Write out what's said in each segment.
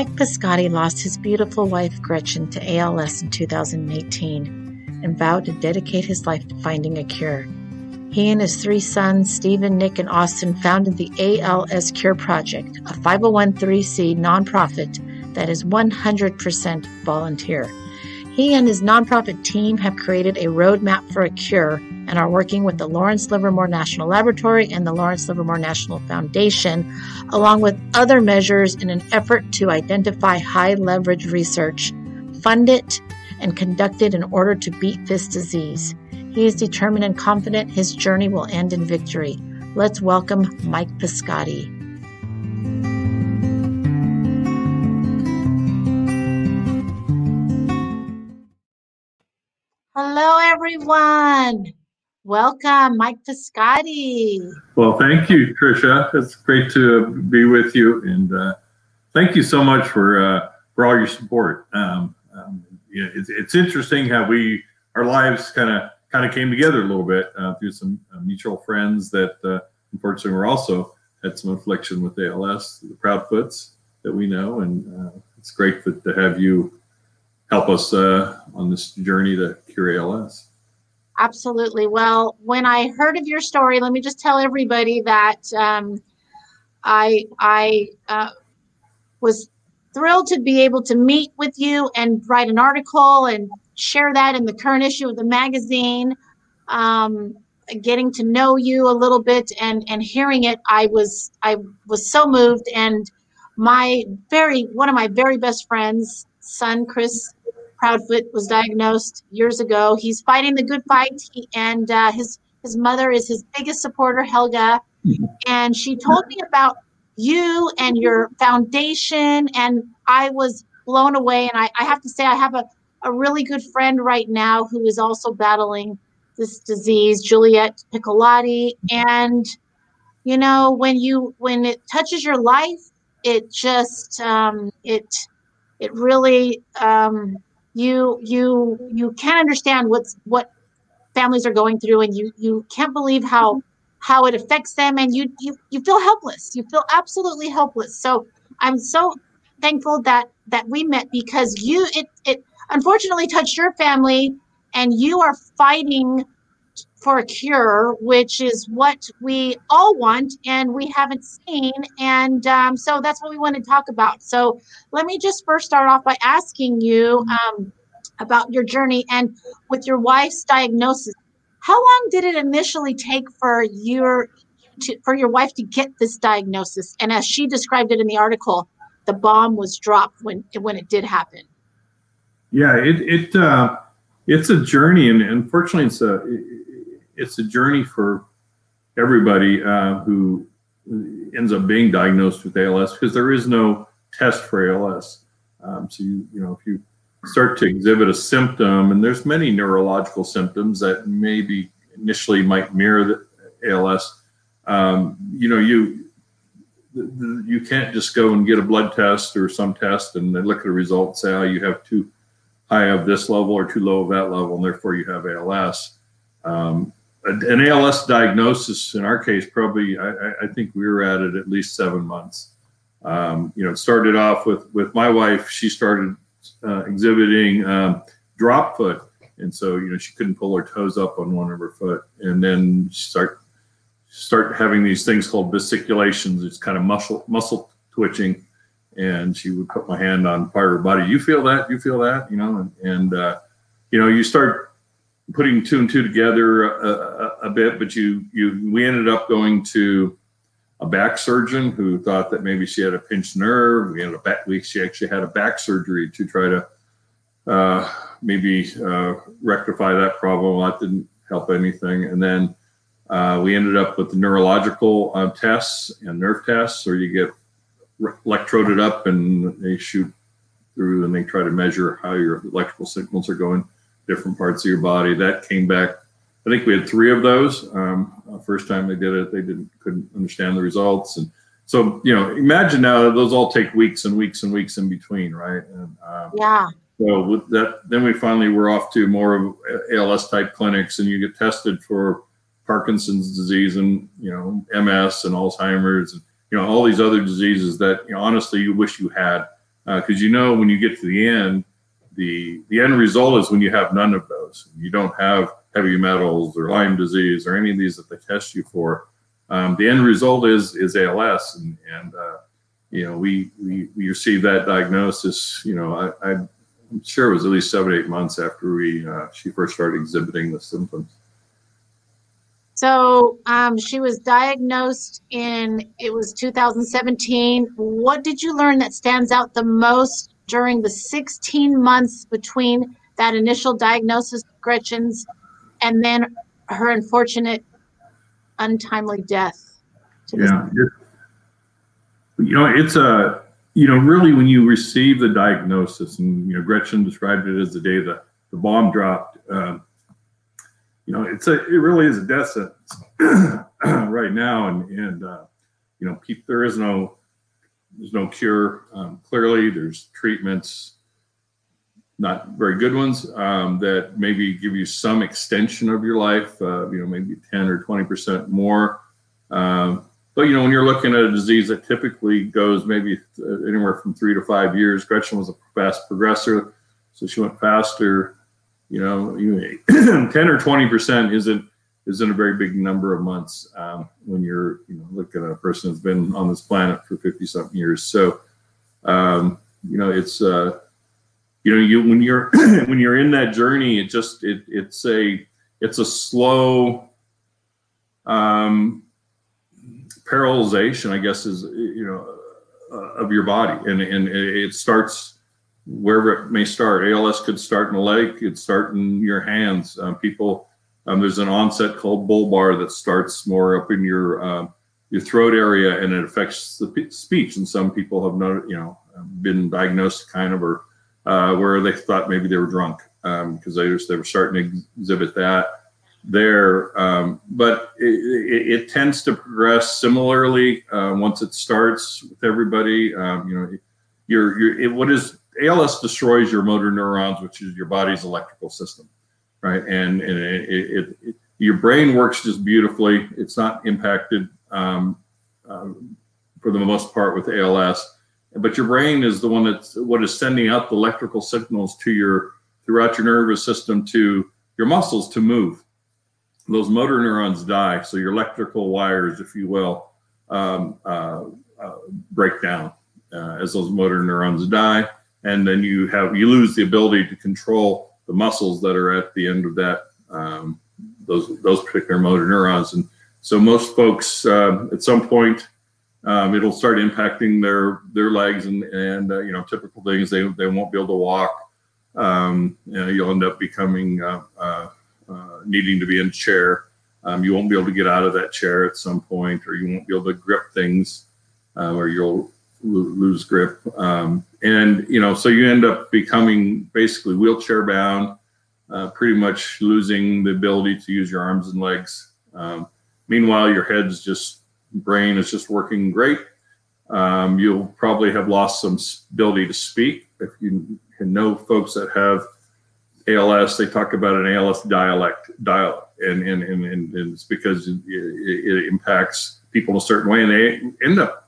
Mike Piscotty lost his beautiful wife Gretchen to ALS in 2018 and vowed to dedicate his life to finding a cure. He and his three sons, Stephen, Nick, and Austin, founded the ALS Cure Project, a 501c nonprofit that is 100% volunteer. He and his nonprofit team have created a roadmap for a cure and are working with the Lawrence Livermore National Laboratory and the Lawrence Livermore National Foundation, along with other measures in an effort to identify high leverage research, fund it, and conduct it in order to beat this disease. He is determined and confident his journey will end in victory. Let's welcome Mike Piscotty. Hello, everyone. Welcome, Mike Piscotty. Well, thank you, Tricia. It's great to be with you, and uh, thank you so much for uh, for all your support. Um, um, you know, it's, it's interesting how we our lives kind of kind of came together a little bit uh, through some uh, mutual friends that uh, unfortunately were also had some affliction with ALS, the Proudfoots that we know, and uh, it's great to, to have you help us on this journey to cure ALS. Absolutely. Well, when I heard of your story, let me just tell everybody that um, I I uh, was thrilled to be able to meet with you and write an article and share that in the current issue of the magazine. Um, getting to know you a little bit and and hearing it, I was I was so moved. And my very one of my very best friends, son Chris Proudfoot was diagnosed years ago. He's fighting the good fight, he, and uh, his his mother is his biggest supporter, Helga, and she told me about you and your foundation, and I was blown away. And I, I have to say, I have a, a really good friend right now who is also battling this disease, Juliet Piccolotti, and you know when you when it touches your life, it just um, it it really um, you you you can't understand what's what families are going through and you you can't believe how how it affects them and you you you feel helpless. You feel absolutely helpless. So i'm so thankful that that we met because you it it unfortunately touched your family and you are fighting for a cure, which is what we all want and we haven't seen. And um, so that's what we want to talk about. So let me just first start off by asking you um, about your journey and with your wife's diagnosis. How long did it initially take for your to, for your wife to get this diagnosis? And as she described it in the article, the bomb was dropped when when it did happen. Yeah, it it uh, it's a journey, and unfortunately, it's a it's a journey for everybody uh, who ends up being diagnosed with ALS because there is no test for ALS. Um, so you you know if you start to exhibit a symptom, and there's many neurological symptoms that maybe initially might mirror the ALS. Um, you know you you can't just go and get a blood test or some test and then look at the results and say oh you have too high of this level or too low of that level and therefore you have ALS. Um, an ALS diagnosis in our case, probably I, I, think we were at it at least seven months. Um, you know, it started off with with my wife. She started uh, exhibiting um, drop foot, and so you know she couldn't pull her toes up on one of her foot, and then she start start having these things called fasciculations. It's kind of muscle muscle twitching, and she would put my hand on part of her body. You feel that? You feel that? You know, and, and uh, you know you start putting two and two together a, a, a, bit, but you you we ended up going to a back surgeon who thought that maybe she had a pinched nerve. We ended up back, we she actually had a back surgery to try to uh, maybe uh, rectify that problem. Well, that didn't help anything, and then uh, we ended up with the neurological uh, tests and nerve tests, or you get electroded up and they shoot through and they try to measure how your electrical signals are going different parts of your body. That came back. I think we had three of those. Um, uh, first time they did it, they didn't couldn't understand the results, and so you know, imagine now those all take weeks and weeks and weeks in between, right? And, um, yeah. So with that, then we finally were off to more of ALS type clinics, and you get tested for Parkinson's disease and you know MS and Alzheimer's and you know all these other diseases that you know honestly you wish you had because you know when you get to the end, the the end result is when you have none of those. You don't have heavy metals or Lyme disease or any of these that they test you for. Um, the end result is is ALS, and, and uh, you know we, we we received that diagnosis. You know, I, I'm sure it was at least seven eight months after we uh, she first started exhibiting the symptoms. So um, she was diagnosed in it was 2017. What did you learn that stands out the most during the 16 months between that initial diagnosis, Gretchen's, and then her unfortunate, untimely death? Yeah, you know it's a you know really when you receive the diagnosis, and you know Gretchen described it as the day the the bomb dropped. Um, you know, it's a it really is a death sentence right now, and and uh, you know, pe- there is no there's no cure. Um, clearly, there's treatments, not very good ones, um, that maybe give you some extension of your life. Uh, you know, maybe ten or twenty percent more. Um, but you know, when you're looking at a disease that typically goes maybe uh, anywhere from three to five years, Gretchen was a fast progressor, so she went faster you know, you, 10 or 20 percent isn't isn't a very big number of months um, when you're you know looking at a person that's been on this planet for 50 something years. So, um, you know, it's uh, you know, you when you're when you're in that journey, it just it it's a it's a slow um, paralyzation, I guess, is you know, uh, of your body, and and it starts wherever it may start. ALS could start in the leg, it could start in your hands. Um, people, um, there's an onset called bulbar that starts more up in your um, your throat area, and it affects the p- speech. And some people have not, you know, been diagnosed kind of, or uh, where they thought maybe they were drunk because um, they, they were starting to exhibit that there. Um, but it, it, it, tends to progress similarly uh, once it starts with everybody. Um, you know, you're it, what is ALS destroys your motor neurons, which is your body's electrical system, right? And, and it, it, it your brain works just beautifully. It's not impacted um, um, for the most part with ALS, but your brain is the one that's what is sending out the electrical signals to your throughout your nervous system to your muscles to move. Those motor neurons die, so your electrical wires, if you will, um, uh, uh, break down uh, as those motor neurons die and then you have you lose the ability to control the muscles that are at the end of that um, those those particular motor neurons. And so most folks uh, at some point um, it'll start impacting their their legs and and uh, you know typical things. They they won't be able to walk. Um, you know, you'll end up becoming uh, uh, uh needing to be in a chair. Um, you won't be able to get out of that chair at some point or you won't be able to grip things uh, or you'll lose grip. Um, and, you know, so you end up becoming basically wheelchair bound, uh, pretty much losing the ability to use your arms and legs. Um, meanwhile, your head's just, brain is just working great. Um, you'll probably have lost some ability to speak. If you can know folks that have ALS, they talk about an ALS dialect, dial, and, and, and, and it's because it, it impacts people in a certain way and they end up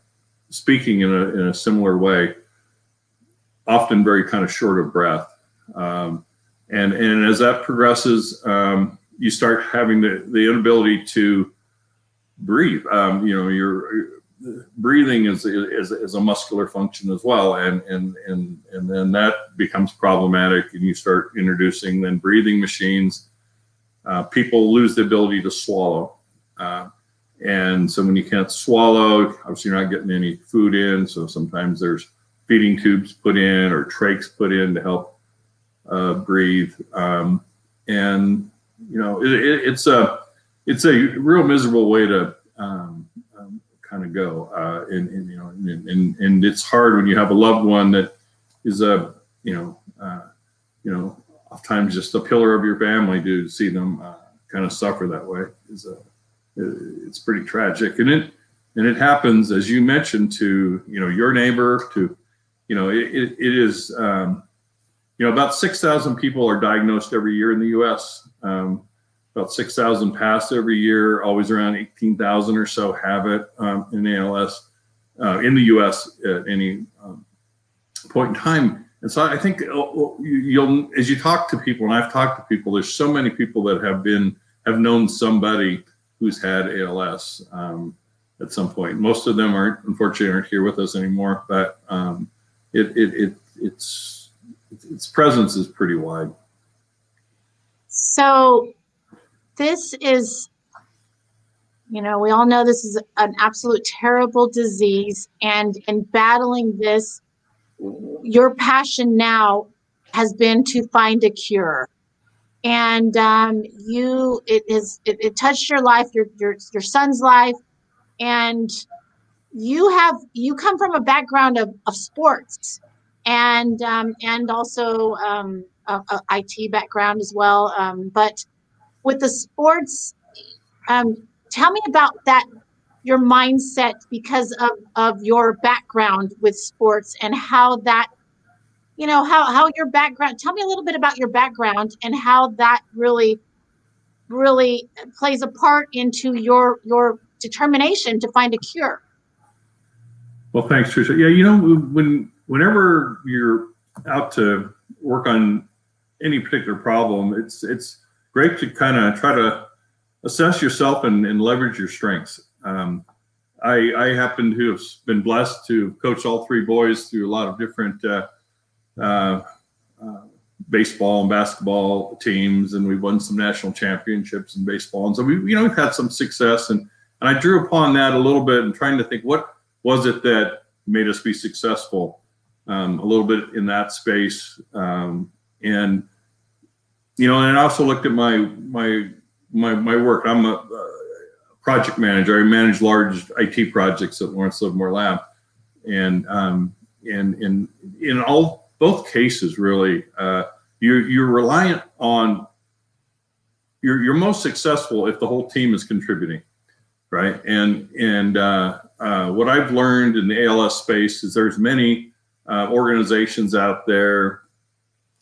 speaking in a, in a similar way, often very kind of short of breath. Um, and, and as that progresses, um, you start having the, the inability to breathe. Um, you know, your breathing is, is, is a muscular function as well. And, and, and, and then that becomes problematic and you start introducing then breathing machines. Uh, people lose the ability to swallow. Uh, and so when you can't swallow, obviously you're not getting any food in. So sometimes there's feeding tubes put in or trachs put in to help uh, breathe. Um, and you know, it, it, it's a it's a real miserable way to um, um, kind of go. Uh, and, and, you know, and, and, and it's hard when you have a loved one that is a you know uh, you know oftentimes just a pillar of your family to see them uh, kind of suffer that way is a it's pretty tragic. And it and it happens as you mentioned to you know your neighbor to you know it, it, it is um, you know about 6,000 people are diagnosed every year in the U.S. Um, about 6,000 pass every year. Always around 18,000 or so have it um, in ALS uh, in the U.S. at any um, point in time. And so I think uh, you'll, as you talk to people, and I've talked to people, there's so many people that have been, have known somebody who's had ALS um, at some point. Most of them aren't, unfortunately, aren't here with us anymore, but um, it, it, it, it's, its presence is pretty wide. So this is you know, we all know this is an absolute terrible disease, and in battling this, your passion now has been to find a cure. And um, you, it is, it, it touched your life, your your your son's life, and you have you come from a background of, of sports, and um, and also um, a, a IT background as well. Um, but with the sports, um, tell me about that your mindset because of of your background with sports and how that you know how how your background tell me a little bit about your background and how that really really plays a part into your your determination to find a cure well thanks trisha yeah you know when whenever you're out to work on any particular problem it's it's great to kind of try to assess yourself and, and leverage your strengths. Um, I, I, happen to have been blessed to coach all three boys through a lot of different uh, uh, baseball and basketball teams, and we've won some national championships in baseball. And so we, you know, we've had some success, and and I drew upon that a little bit and trying to think what was it that made us be successful um, a little bit in that space, um, and you know, and I also looked at my my my, my work. I'm a, a, project manager. I manage large IT projects at Lawrence Livermore Lab, and um, and in in all both cases, really, uh, you're you're reliant on. You're you're most successful if the whole team is contributing, right? And and uh, uh, what I've learned in the ALS space is there's many uh, organizations out there,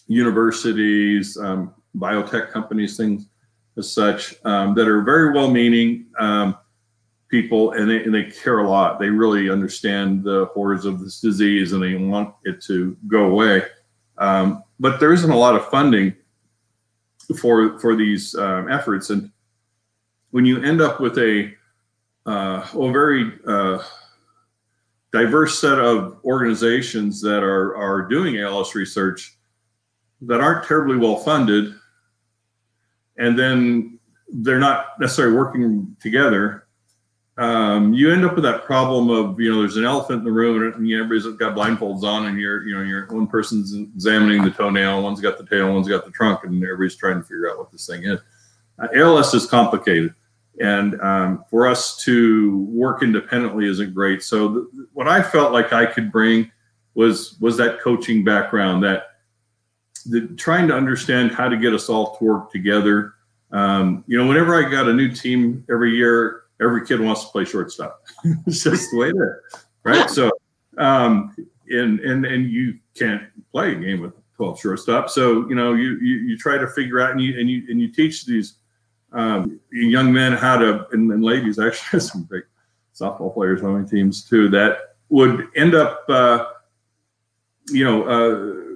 universities, um, biotech companies, things as such um, that are very well-meaning um, people, and they, and they care a lot. They really understand the horrors of this disease, and they want it to go away. Um, but there isn't a lot of funding for for these um, efforts, and when you end up with a uh, a very uh, diverse set of organizations that are are doing ALS research that aren't terribly well funded and then they're not necessarily working together, um, you end up with that problem of you know there's an elephant in the room and you know, everybody's got blindfolds on and you're you know you're one person's examining the toenail, one's got the tail, one's got the trunk, and everybody's trying to figure out what this thing is. Uh, ALS is complicated, and um, for us to work independently isn't great. So th- what I felt like I could bring was was that coaching background that the, trying to understand how to get us all to work together. Um, you know, whenever I got a new team every year, every kid wants to play shortstop. it's just the way it is, right? So, um, and and and you can't play a game with 12 shortstop. So, you know, you you, you try to figure out and you and you and you teach these um, young men how to and, and ladies actually some great softball players on my teams too that would end up, uh, you know. Uh,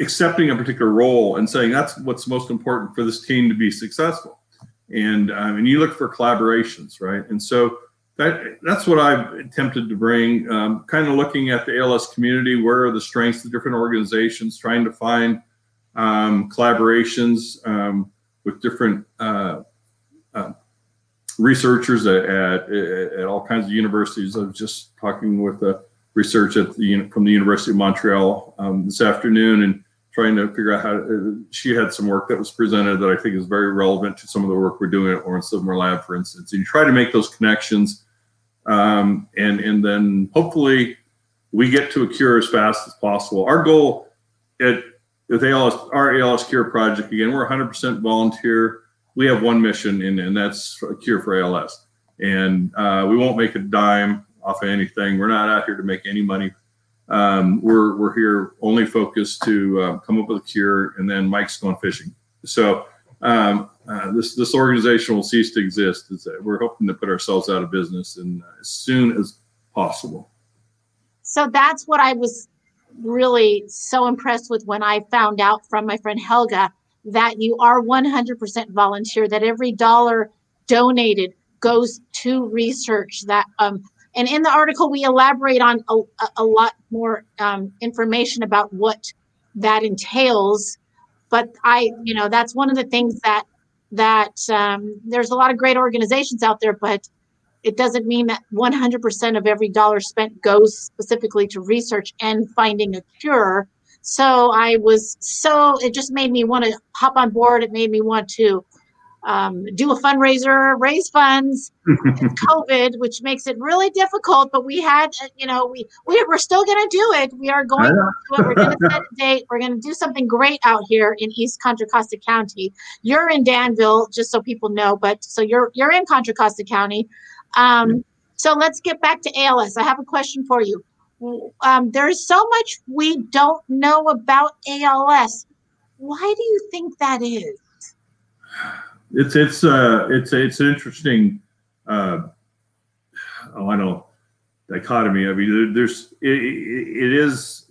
accepting a particular role and saying that's what's most important for this team to be successful. And um, and you look for collaborations, right? And so that that's what I've attempted to bring. Um, kind of looking at the ALS community, where are the strengths of different organizations, trying to find um, collaborations um, with different uh, uh, researchers at, at, at all kinds of universities. I was just talking with a research at the from the University of Montreal um, this afternoon, and trying to figure out how to, she had some work that was presented that I think is very relevant to some of the work we're doing at Lawrence Livermore Lab, for instance. And you try to make those connections, um, and and then hopefully we get to a cure as fast as possible. Our goal at with ALS, our ALS Cure project, again, we're 100% volunteer. We have one mission, and, and that's a cure for ALS. And uh, we won't make a dime off of anything. We're not out here to make any money um, we're we're here only focused to uh, come up with a cure, and then Mike's going fishing. So um, uh, this this organization will cease to exist. It's, we're hoping to put ourselves out of business and uh, as soon as possible. So that's what I was really so impressed with when I found out from my friend Helga that you are 100% volunteer, that every dollar donated goes to research that um, and in the article we elaborate on a, a lot more um, information about what that entails. But i you know that's one of the things that that um, there's a lot of great organizations out there but it doesn't mean that 100% of every dollar spent goes specifically to research and finding a cure. So i was so it just made me want to hop on board. It made me want to um, do a fundraiser, raise funds, COVID, which makes it really difficult. But we had, uh, you know, we, we we're still going to do it. We are going to do it. We're going to set a date. We're going to do something great out here in East Contra Costa County. You're in Danville, just so people know. But so you're you're in Contra Costa County. Um, so let's get back to ALS. I have a question for you. Um, there's so much we don't know about ALS. Why do you think that is? It's it's uh it's it's an interesting uh oh I know dichotomy. I mean, there's it, it is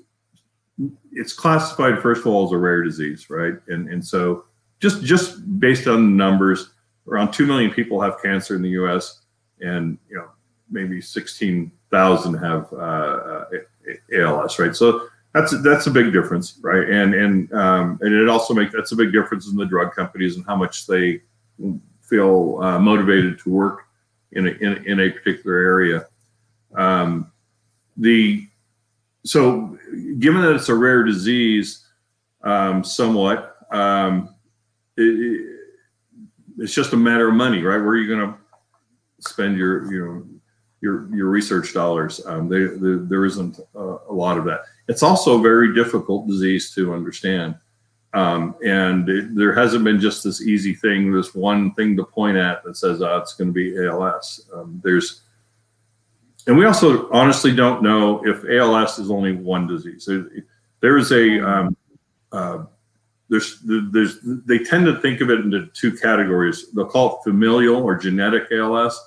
it's classified first of all as a rare disease, right? And and so just just based on the numbers, around two million people have cancer in the U.S. and you know maybe sixteen thousand have uh, uh ALS, right? So that's that's a big difference, right? And and um, and it also makes that's a big difference in the drug companies and how much they feel uh, motivated to work in a, in, in a particular area. Um, the so given that it's a rare disease, um, somewhat, um, it, it's just a matter of money, right? Where are you going to spend your you know your your research dollars? Um, they, they, there isn't a, a lot of that. It's also a very difficult disease to understand. Um, and it, there hasn't been just this easy thing, this one thing to point at that says oh, it's going to be ALS. Um, there's, and we also honestly don't know if ALS is only one disease. There is a, um, uh, there's, there's, they tend to think of it into two categories. They'll call it familial or genetic ALS.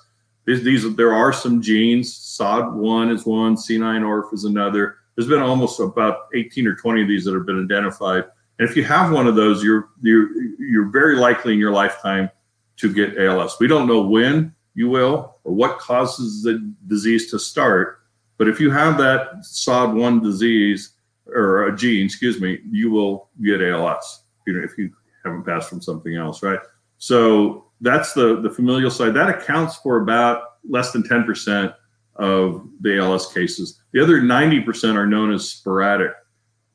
These, these there are some genes. SOD1 is one, C9orf is another. There's been almost about 18 or 20 of these that have been identified and if you have one of those, you're you're you're very likely in your lifetime to get ALS. We don't know when you will or what causes the disease to start, but if you have that SOD1 disease or a gene, excuse me, you will get ALS. You know, if you haven't passed from something else, right? So that's the the familial side. That accounts for about less than 10% of the ALS cases. The other 90% are known as sporadic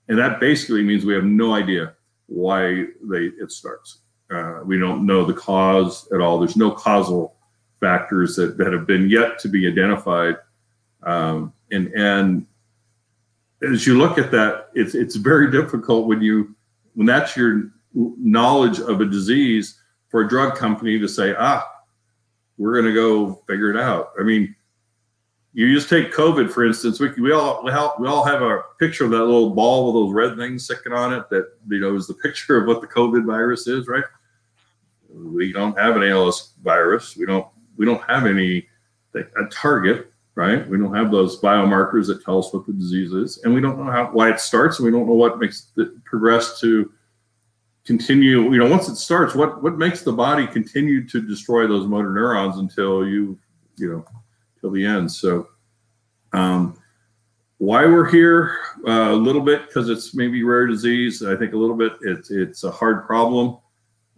and that basically means we have no idea why they it starts. Uh, we don't know the cause at all. There's no causal factors that, that have been yet to be identified. Um, and and as you look at that, it's it's very difficult when you when that's your knowledge of a disease for a drug company to say, ah, we're going to go figure it out. I mean, you just take COVID for instance. We, we all we all we all have a picture of that little ball with those red things sticking on it. That you know is the picture of what the COVID virus is, right? We don't have an ALS virus. We don't we don't have any a target, right? We don't have those biomarkers that tell us what the disease is, and we don't know how why it starts, and we don't know what makes it progress to continue. You know, once it starts, what what makes the body continue to destroy those motor neurons until you you know till the end. So, um, why we're here uh, a little bit because it's maybe rare disease. I think a little bit it's it's a hard problem.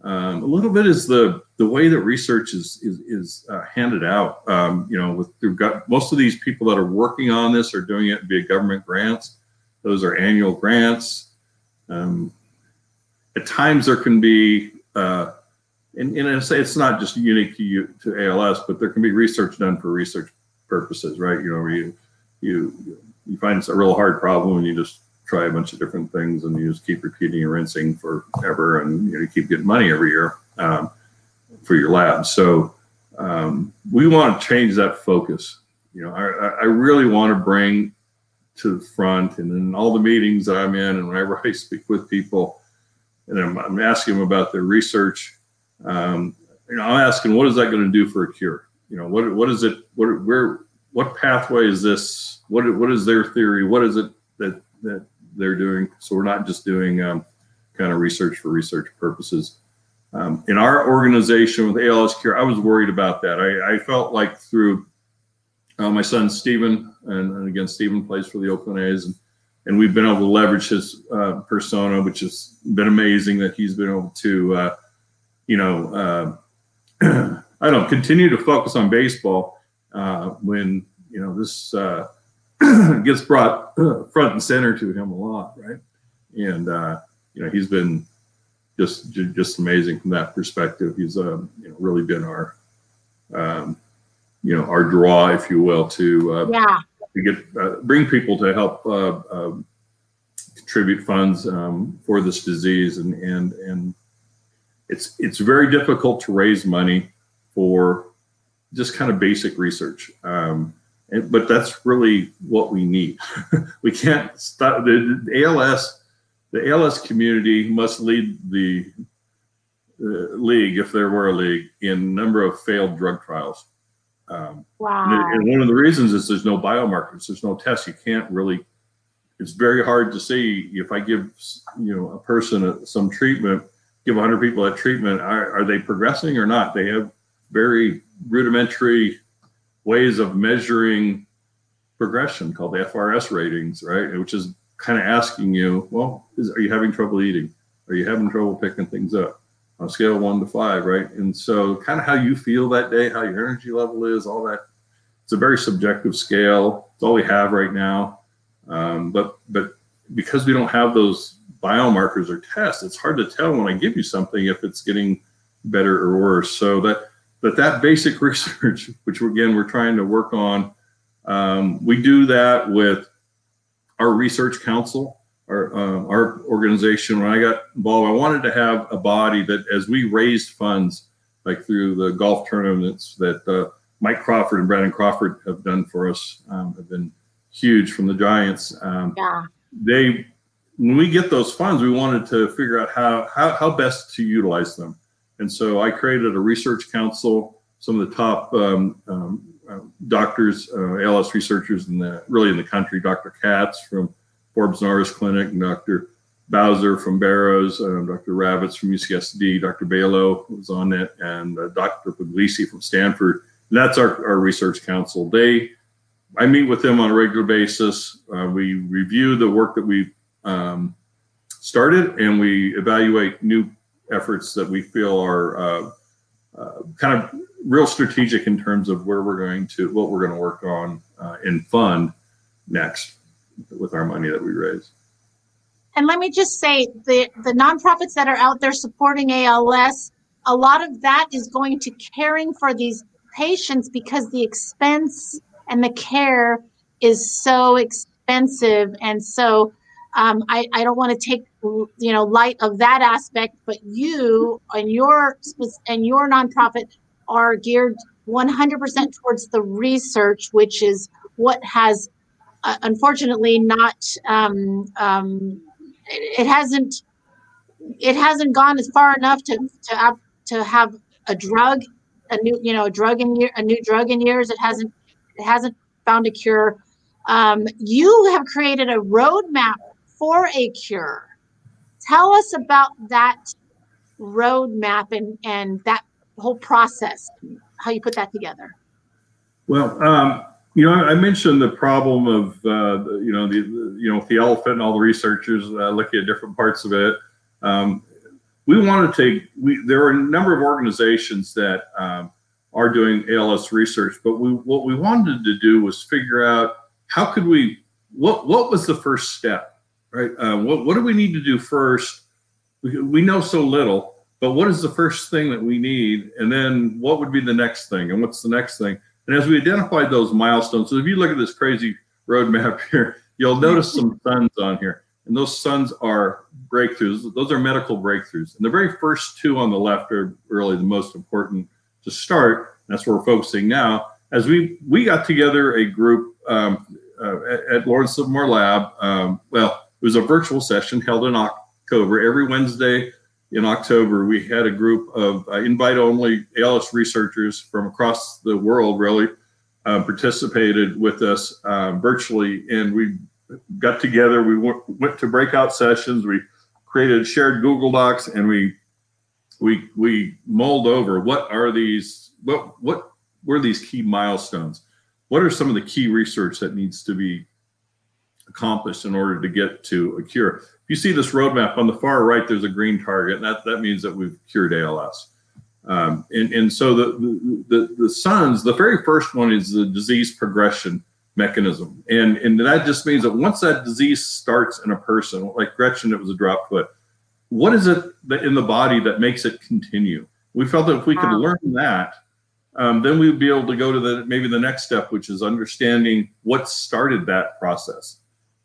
Um, a little bit is the the way that research is is, is uh, handed out. Um, you know, with we've got most of these people that are working on this are doing it via government grants. Those are annual grants. Um, at times there can be uh, and, and I say it's not just unique to you to ALS, but there can be research done for research purposes, right? You know, you you you find it's a real hard problem and you just try a bunch of different things and you just keep repeating and rinsing forever and you, know, you keep getting money every year um, for your lab. So um, we want to change that focus. You know, I, I really want to bring to the front and in all the meetings that I'm in and whenever I speak with people and I'm, I'm asking them about their research, um, you know, I'm asking what is that going to do for a cure? You know what what is it what where what pathway is this what what is their theory what is it that that they're doing. So we're not just doing um, kind of research for research purposes. Um, in our organization with ALS Cure, I was worried about that. I, I felt like through uh, my son Stephen, and, and, again, Stephen plays for the Oakland A's, and, and we've been able to leverage his uh, persona, which has been amazing that he's been able to, uh, you know, uh, I don't know, continue to focus on baseball uh, when, you know, this uh, gets brought front and center to him a lot, right? And, you know, he's been just just amazing from that perspective. He's um, you know, really been our um, you know our draw, if you will, to uh, yeah to get uh, bring people to help uh, um, contribute funds um, for this disease, and and and it's it's very difficult to raise money for just kind of basic research. Um, and, but that's really what we need. we can't stop the, the ALS the ALS community must lead the uh, league, if there were a league, in number of failed drug trials. Um, wow. And, and, one of the reasons is there's no biomarkers, there's no tests. You can't really. It's very hard to see if I give you know a person a, some treatment, give 100 people that treatment, are, are they progressing or not? They have very rudimentary ways of measuring progression called the FRS ratings, right? Which is kind of asking you, well, is, are you having trouble eating? Are you having trouble picking things up? On a scale one to five, right? And so, kind of how you feel that day, how your energy level is, all that. It's a very subjective scale. It's all we have right now. Um, but but because we don't have those biomarkers or tests, it's hard to tell when I give you something if it's getting better or worse. So that but that basic research, which again we're trying to work on, um, we do that with our research council, our um, our organization. When I got involved, I wanted to have a body that, as we raised funds, like through the golf tournaments that uh, Mike Crawford and Brandon Crawford have done for us, um, have been huge from the Giants. Um, yeah. They, when we get those funds, we wanted to figure out how how how best to utilize them, and so I created a research council. Some of the top um, um, uh, doctors, uh, ALS researchers in the really in the country. Dr. Katz from Forbes Norris Clinic, and Dr. Bowser from Barrows, uh, Dr. Ravits from UCSD, Dr. Baloh was on it, and uh, Dr. Puglisi from Stanford. And that's our, our research council. They, I meet with them on a regular basis. Uh, we review the work that we've um, started, and we evaluate new efforts that we feel are uh, uh, kind of real strategic in terms of where we're going to, what we're going to work on uh, and fund next with our money that we raise. And let me just say the, the nonprofits that are out there supporting ALS, a lot of that is going to caring for these patients because the expense and the care is so expensive. And so um, I, I don't want to take you know light of that aspect, but you and your and your nonprofit are geared 100% towards the research, which is what has uh, unfortunately not um, um, it, hasn't it hasn't gone as far enough to to have to have a drug a new you know a drug in a new drug in years. It hasn't it hasn't found a cure. Um, you have created a roadmap for a cure tell us about that roadmap and and that whole process, how you put that together? Well, um, you know, I mentioned the problem of uh, you know the, the, you know the elephant and all the researchers uh, looking at different parts of it. Um, we want to take we there are a number of organizations that um, are doing ALS research, but we what we wanted to do was figure out how could we what what was the first step, right? Uh, what what do we need to do first? We, we know so little but what is the first thing that we need? And then what would be the next thing? And what's the next thing? And as we identified those milestones so if you look at this crazy roadmap here you'll notice some suns on here. And those suns are breakthroughs. Those are medical breakthroughs. And the very first two on the left are really the most important to start. That's where we're focusing now. As we we got together a group um, uh, at, at lawrence livermore lab um, well it was a virtual session held in october every wednesday in October, we had a group of uh, invite only ALS researchers from across the world really uh, participated with us uh, virtually. And we got together. We went, went to breakout sessions. We created shared Google Docs, and we we we mulled over what are these what what were these key milestones? What are some of the key research that needs to be accomplished in order to get to a cure? If you see this roadmap on the far right, there's a green target, and that that means that we've cured ALS. Um, and, and so the, the, the, the SUNS, the very first one is the disease progression mechanism. And, and that just means that once that disease starts in a person, like Gretchen, it was a drop foot, what is it that in the body that makes it continue? We felt that if we could learn that, um, then we'd be able to go to the maybe the next step, which is understanding what started that process.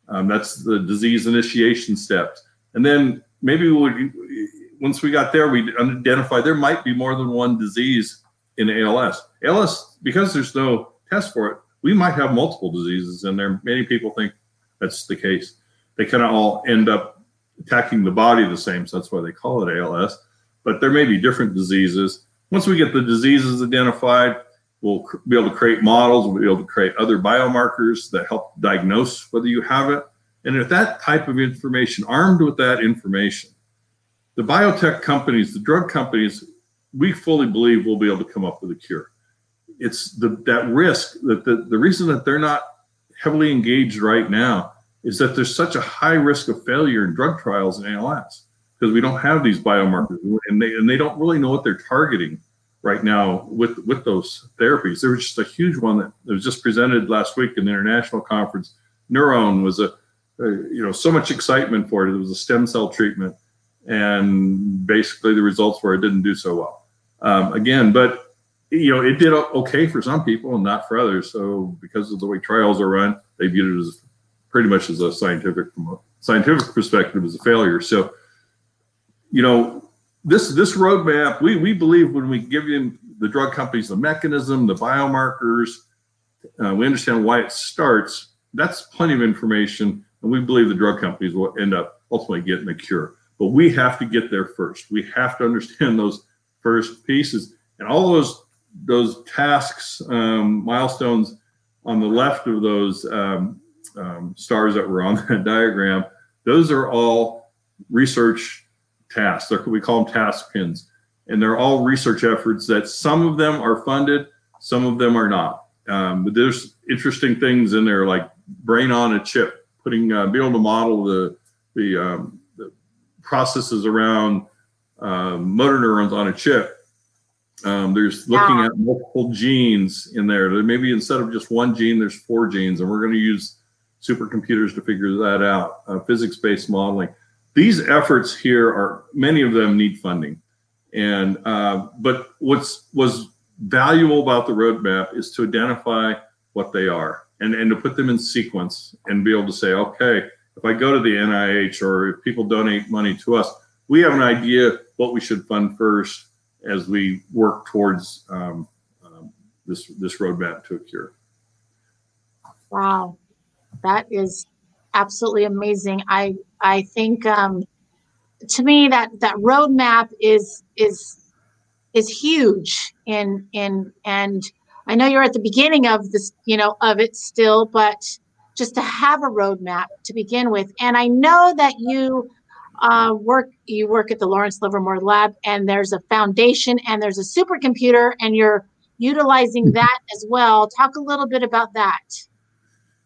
Um, that's the disease initiation steps. And then maybe we once we got there, we identified there might be more than one disease in ALS. ALS, because there's no test for it, we might have multiple diseases in there. Many people think that's the case. They kind of all end up attacking the body the same, so that's why they call it ALS. But there may be different diseases. Once we get the diseases identified, we'll be able to create models. We'll be able to create other biomarkers that help diagnose whether you have it. And if that type of information, armed with that information, the biotech companies, the drug companies, we fully believe will be able to come up with a cure. It's the that risk that the, the reason that they're not heavily engaged right now is that there's such a high risk of failure in drug trials in ALS because we don't have these biomarkers and they and they don't really know what they're targeting right now with with those therapies. There was just a huge one that was just presented last week in the international conference. NurOwn was a, a you know so much excitement for it. It was a stem cell treatment and basically the results were it didn't do so well. Um, again, but you know it did okay for some people and not for others. So because of the way trials are run, they viewed it as pretty much as a scientific from a scientific perspective as a failure. So you know this this roadmap we we believe when we give you the drug companies the mechanism, the biomarkers, uh, we understand why it starts. That's plenty of information, and we believe the drug companies will end up ultimately getting a cure. But we have to get there first. We have to understand those first pieces and all those those tasks, um, milestones on the left of those um, um, stars that were on that diagram. Those are all research tasks. They're, we call them task pins, and they're all research efforts that some of them are funded, some of them are not. Um, but there's interesting things in there like brain on a chip, putting uh, be able to model the the um, processes around um, motor neurons on a chip. Um, there's looking yeah. at multiple genes in there. Maybe instead of just one gene, there's four genes, and we're going to use supercomputers to figure that out. Uh, physics-based modeling. These efforts here are many of them need funding, and uh, but what's was valuable about the roadmap is to identify what they are and and to put them in sequence and be able to say, okay, if I go to the NIH or if people donate money to us, we have an idea what we should fund first as we work towards um, um, this this roadmap to a cure. Wow, that is absolutely amazing. I I think um, to me that that roadmap is is is huge in in and I know you're at the beginning of this you know of it still, but just to have a roadmap to begin with. And I know that you uh, work you work at the Lawrence Livermore Lab, and there's a foundation and there's a supercomputer, and you're utilizing mm-hmm. that as well. Talk a little bit about that.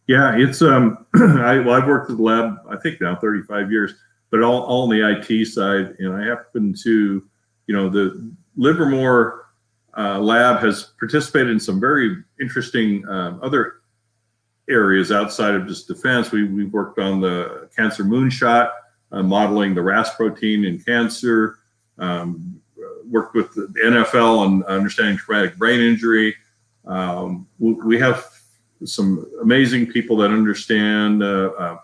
Yeah, it's um, I well, I've worked at the lab I think now 35 years, but all all on the IT side, and I happen to, you know, the Livermore uh, lab has participated in some very interesting um, other areas outside of just defense. We, we've worked on the cancer moonshot, uh, modeling the RAS protein in cancer, um, worked with the NFL on understanding traumatic brain injury. Um, we, we, have some amazing people that understand uh, uh,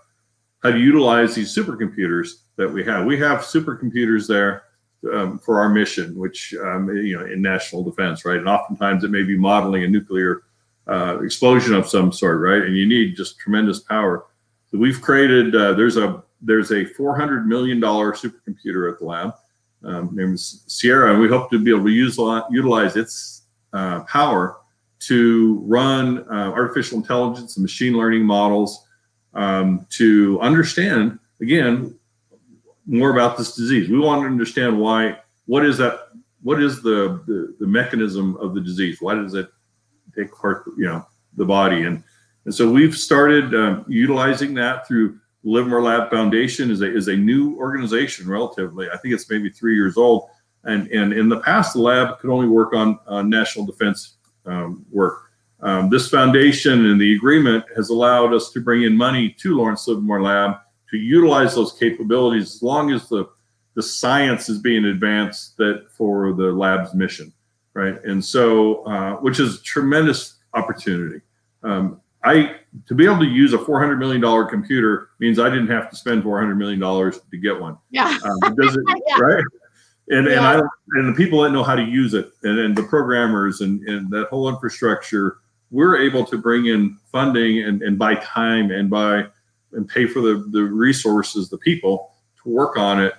how to utilize these supercomputers that we have. We have supercomputers there um, for our mission, which um, you know in national defense, right? And oftentimes it may be modeling a nuclear uh, explosion of some sort, right? And you need just tremendous power. So we've created. Uh, there's a there's a 400 million dollar supercomputer at the lab um, named Sierra, and we hope to be able to use utilize its uh, power to run uh, artificial intelligence and machine learning models um, to understand again more about this disease. We want to understand why. What is that? What is the the, the mechanism of the disease? Why does it take part? You know, the body and and so we've started um, utilizing that through Livermore Lab Foundation is a is a new organization relatively. I think it's maybe three years old. And and in the past, the lab could only work on, on national defense um, work. Um, this foundation and the agreement has allowed us to bring in money to Lawrence Livermore Lab to utilize those capabilities as long as the the science is being advanced that for the lab's mission, right? And so, uh, which is a tremendous opportunity. Um, I to be able to use a four hundred million dollar computer means I didn't have to spend four hundred million dollars to get one. Yeah. Um, it, Yeah. right? And and I and the people that know how to use it and, and the programmers and, and that whole infrastructure, we're able to bring in funding and, and buy time and buy and pay for the, the resources, the people to work on it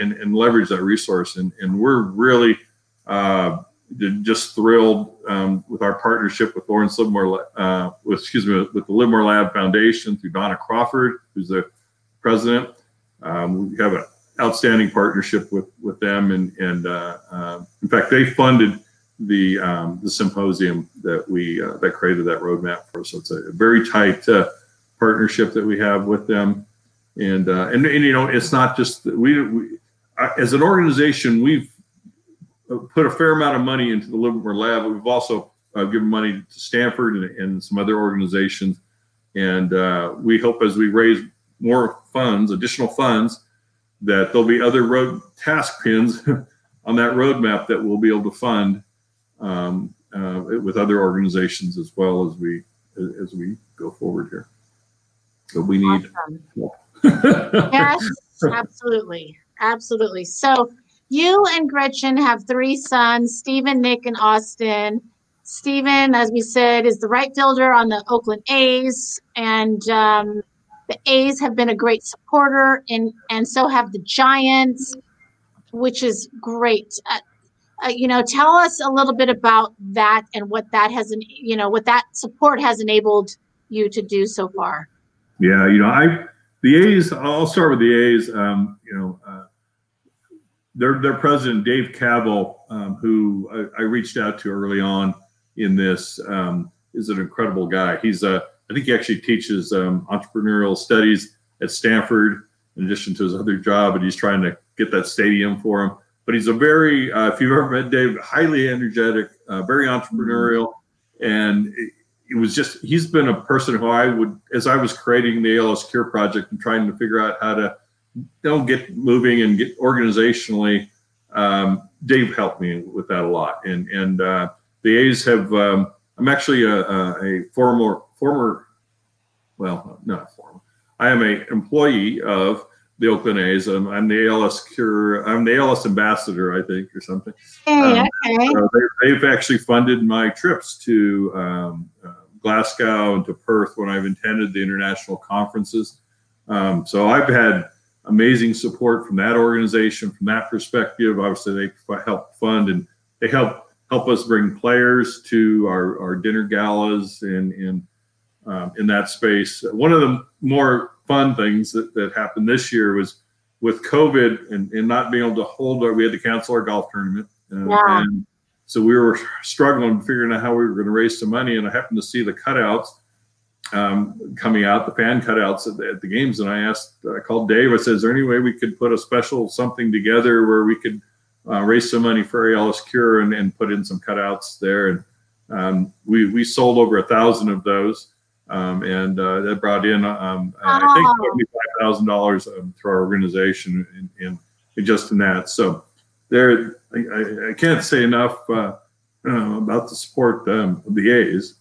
and, and, leverage that resource. And, and we're really uh, just thrilled um, with our partnership with Lawrence Livermore, uh, with, excuse me, with the Livermore Lab Foundation through Dona Crawford, who's the president. Um, we have an outstanding partnership with with them, and and uh, uh, in fact, they funded the um, the symposium that we uh, that created that roadmap for us. So it's a very tight uh, partnership that we have with them, and uh, and, and you know, it's not just we, we uh, as an organization we've put a fair amount of money into the Livermore Lab. We've also given money to Stanford and, and some other organizations, and we hope as we raise more funds, additional funds, that there'll be other road task pins on that roadmap that we'll be able to fund um, uh, with other organizations as well as we as we go forward here. So we need. Awesome. Yes, absolutely. Absolutely. So you and Gretchen have three sons, Stephen, Nick, and Austin. Stephen, as we said, is the right fielder on the Oakland A's, and um, the A's have been a great supporter, and and so have the Giants, which is great. Uh, uh, you know, tell us a little bit about that and what that has, you know, what that support has enabled you to do so far. Yeah, you know, I the A's. I'll start with the A's. Um, you know, uh, their their president Dave Kaval, um, who I, I reached out to early on in this, um, is an incredible guy. He's a I think he actually teaches um, entrepreneurial studies at Stanford in addition to his other job, and he's trying to get that stadium for him. But he's a very, uh, if you've ever met Dave, highly energetic, uh, very entrepreneurial, and it, it was just he's been a person who I would, as I was creating the ALS Cure project and trying to figure out how to, you know, get moving and get organizationally. Um, Dave helped me with that a lot, and and uh, the A's have. Um, I'm actually a, a, a former former, well, not former. I am a employee of the Oakland A's. I'm, I'm the ALS cure. I'm the ALS ambassador, I think, or something. Hey, Um, okay. They, they've actually funded my trips to um, uh, Glasgow and to Perth when I've attended the international conferences. Um, so I've had amazing support from that organization from that perspective. Obviously, they f- help fund and they help help us bring players to our, our dinner galas and and um, in that space. One of the more fun things that, that happened this year was with COVID and, and not being able to hold our, we had to cancel our golf tournament. Uh, Yeah. And so we were struggling figuring out how we were going to raise some money. And I happened to see the cutouts um, coming out, the fan cutouts at the, at the games. And I asked, I called Dave, I said, is there any way we could put a special something together where we could uh, raise some money for ALS Cure and, and put in some cutouts there? And um, we, we sold over a thousand of those. Um, and uh, that brought in, um, I think, Wow. seventy-five thousand dollars um, through our organization in, in, just in that. So there, I, I, can't say enough uh, uh, about the support um, of the A's.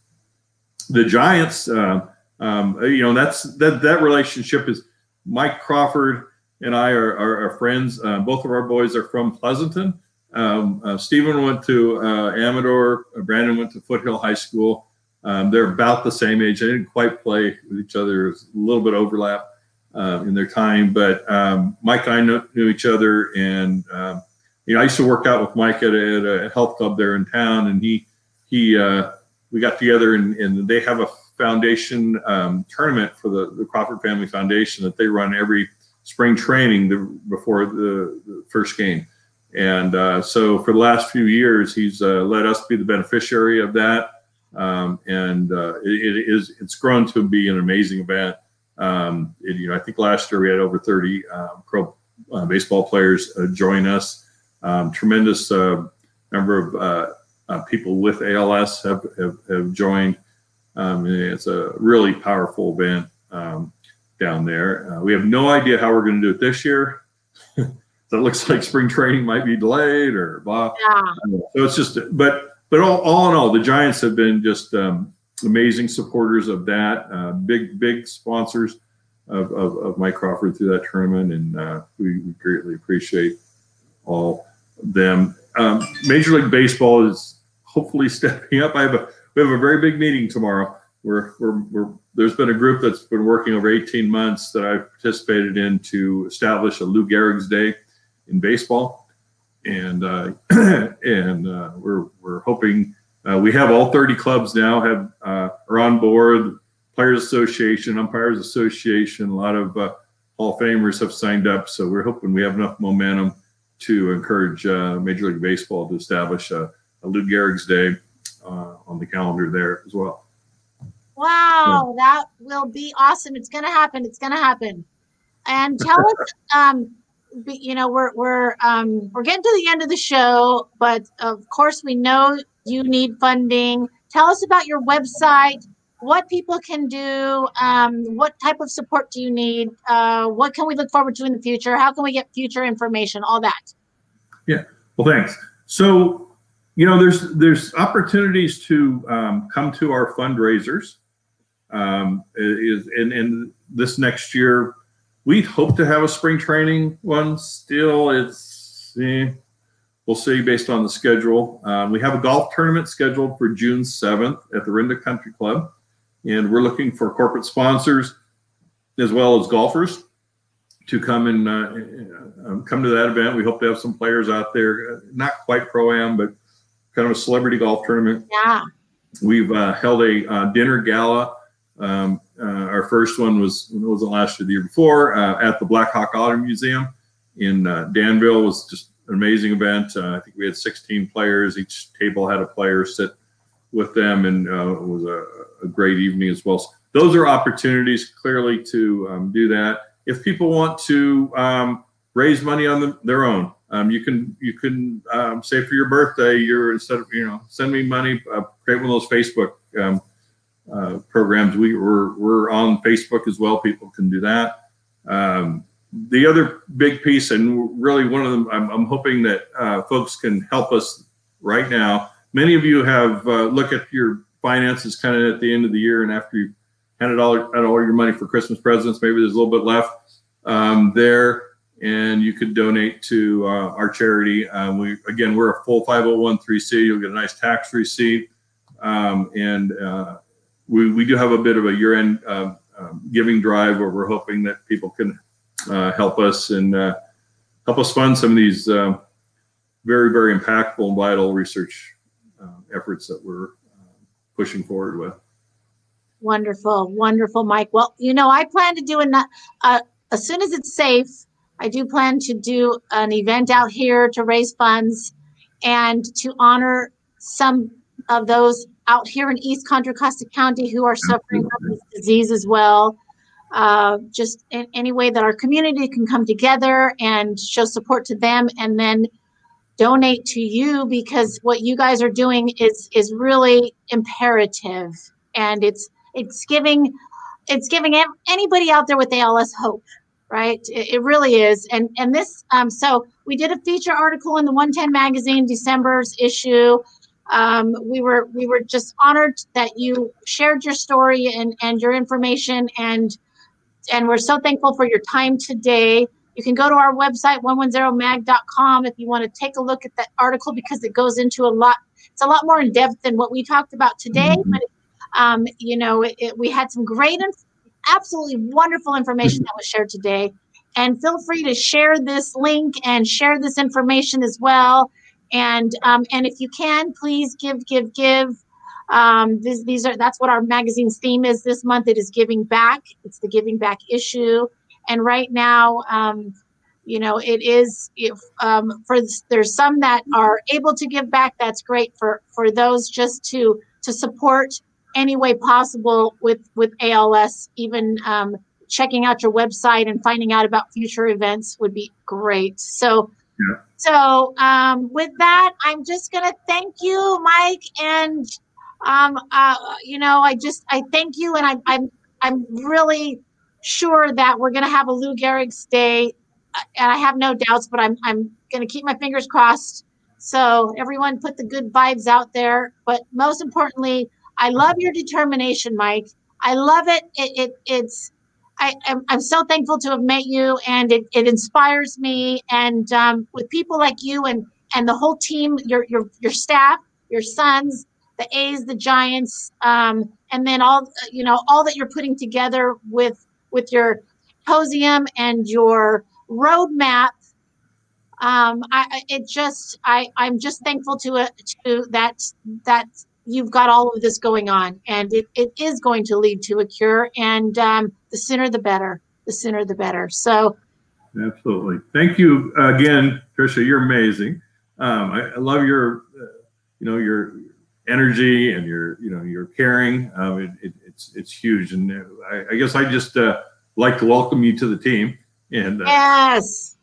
The Giants, uh, um, you know, that's that that relationship is Mike Crawford and I are, are, are friends. Uh, both of our boys are from Pleasanton. Um, uh, Stephen went to uh, Amador. Uh, Brandon went to Foothill High School. Um, they're about the same age. They didn't quite play with each other. A little bit of overlap uh, in their time, but um, Mike and I knew, knew each other, and um, you know, I used to work out with Mike at a, at a health club there in town, and he he uh, we got together, and, and they have a foundation um, tournament for the, the Crawford Family Foundation that they run every spring training the, before the, the, first game. And uh, so for the last few years, he's uh, let us be the beneficiary of that. Um, and uh, it, it is it's grown to be an amazing event. Um, it, you know, I think last year we had over 30 uh, pro uh, baseball players uh, join us. Um, tremendous number of people with ALS have, have, have joined. Um, it's a really powerful event um, down there. Uh, we have no idea how we're going to do it this year. so it looks like spring training might be delayed or blah. Yeah. So it's just, but but all, all in all, the Giants have been just um, amazing supporters of that. Uh, big big sponsors of, of, of, Mike Crawford through that tournament, and uh, we, we, greatly appreciate all them. Um, Major League Baseball is hopefully stepping up. I have a we have a very big meeting tomorrow. We're, we're, we're, there's been a group that's been working over 18 months that I've participated in to establish a Lou Gehrig's Day in baseball, and uh, and uh, we're we're hoping uh, we have all 30 clubs now have uh, are on board. Players Association, Umpires Association, a lot of uh, Hall of Famers have signed up, so we're hoping we have enough momentum to encourage uh, Major League Baseball to establish a, a Lou Gehrig's Day uh, on the calendar there as well. Wow, that will be awesome. It's going to happen. It's going to happen. And tell us, um, you know, we're we're um, we're getting to the end of the show, but of course we know you need funding. Tell us about your website, what people can do, um, what type of support do you need, uh, what can we look forward to in the future, how can we get future information, all that. Yeah, well, thanks. So you know, there's there's opportunities to um, come to our fundraisers. Um, is and, and this next year, we hope to have a spring training one. Still, it's eh, we'll see based on the schedule. Um, we have a golf tournament scheduled for June 7th at the Orinda Country Club, and we're looking for corporate sponsors as well as golfers to come and uh, um, come to that event. We hope to have some players out there, uh, not quite pro am, but kind of a celebrity golf tournament. Yeah. We've uh, held a uh, dinner gala. Um, uh, our first one was it wasn't last year, the year before, uh, at the Blackhawk Auto Museum in uh, Danville. Was just an amazing event. Uh, I think we had 16 players. Each table had a player sit with them, and it was a, a, great evening as well. So those are opportunities clearly to um, do that. If people want to um, raise money on the, their own, um, you can you can um, say for your birthday, you're instead of you know send me money, uh, create one of those Facebook um, uh, programs. We we're, we're on Facebook as well. People can do that. Um, the other big piece, and really one of them, I'm, I'm hoping that uh, folks can help us right now. Many of you have uh, look at your finances kind of at the end of the year, and after you handed all out all your money for Christmas presents, maybe there's a little bit left um, there and you could donate to uh, our charity. Um, we again, we're a full 501c. You'll get a nice tax receipt, um, and uh, we we do have a bit of a year-end uh, giving drive where we're hoping that people can uh, help us and uh, help us fund some of these uh, very very impactful and vital research efforts that we're pushing forward with. Wonderful, wonderful, Mike. Well, you know, I plan to do a as soon as it's safe I do plan to do an event out here to raise funds and to honor some of those out here in East Contra Costa County who are suffering from this disease as well. Uh, just in any way that our community can come together and show support to them and then donate to you because what you guys are doing is is really imperative and it's it's giving it's giving anybody out there with ALS hope right? It, it really is. And and this um, so we did a feature article in the 110 magazine, December's issue. Um, we were we were just honored that you shared your story and and your information and and we're so thankful for your time today. You can go to our website 110mag.com if you want to take a look at that article because it goes into a lot. It's a lot more in depth than what we talked about today. Mm-hmm. But um, you know, it, it, we had some great and absolutely wonderful information that was shared today. And feel free to share this link and share this information as well. And um, and if you can, please give, give, give. Um, this, these are that's what our magazine's theme is this month. It is giving back. It's the giving back issue, and right now, um, you know, it is if um, for there's some that are able to give back. That's great for for those just to to support any way possible with with ALS. Even um, checking out your website and finding out about future events would be great. So. So um, with that, I'm just gonna thank you, Mike, and um, uh, you know, I just I thank you, and I, I'm I'm really sure that we're gonna have a Lou Gehrig's day, uh, and I have no doubts. But I'm I'm gonna keep my fingers crossed. So everyone, put the good vibes out there. But most importantly, I love your determination, Mike. I love it. It, it it's I, am I'm so thankful to have met you, and it, it inspires me. And um, with people like you and and the whole team, your your your staff, your sons, the A's, the Giants, um, and then all you know all that you're putting together with with your symposium and your roadmap. Um, I it just I I'm just thankful to it to that that you've got all of this going on, and it, it is going to lead to a cure. And um, the sooner the better. The sooner the better. So. Absolutely. Thank you again, Trisha. You're amazing. Um, I, I, love your, uh, you know, your energy and your, you know, your caring. Um, it, it, it's it's huge, and I, I guess I just uh, like to welcome you to the team. And uh, yes,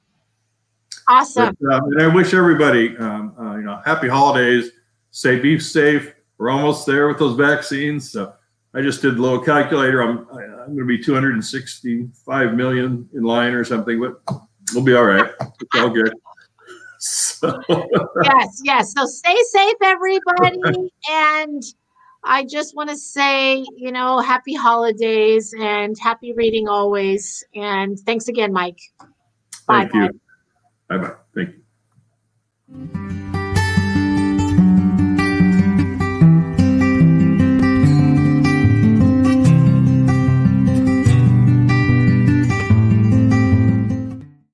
awesome. But, uh, and I wish everybody, um, uh, you know, happy holidays. Say be safe we're almost there with those vaccines. So I just did a little calculator. I'm I'm going to be 265 million in line or something, but we'll be all right. It's all good. So. yes, yes. So stay safe, everybody, and I just want to say, you know, happy holidays and happy reading always. And thanks again, Mike. Bye. Thank you. Bye bye. Thank you.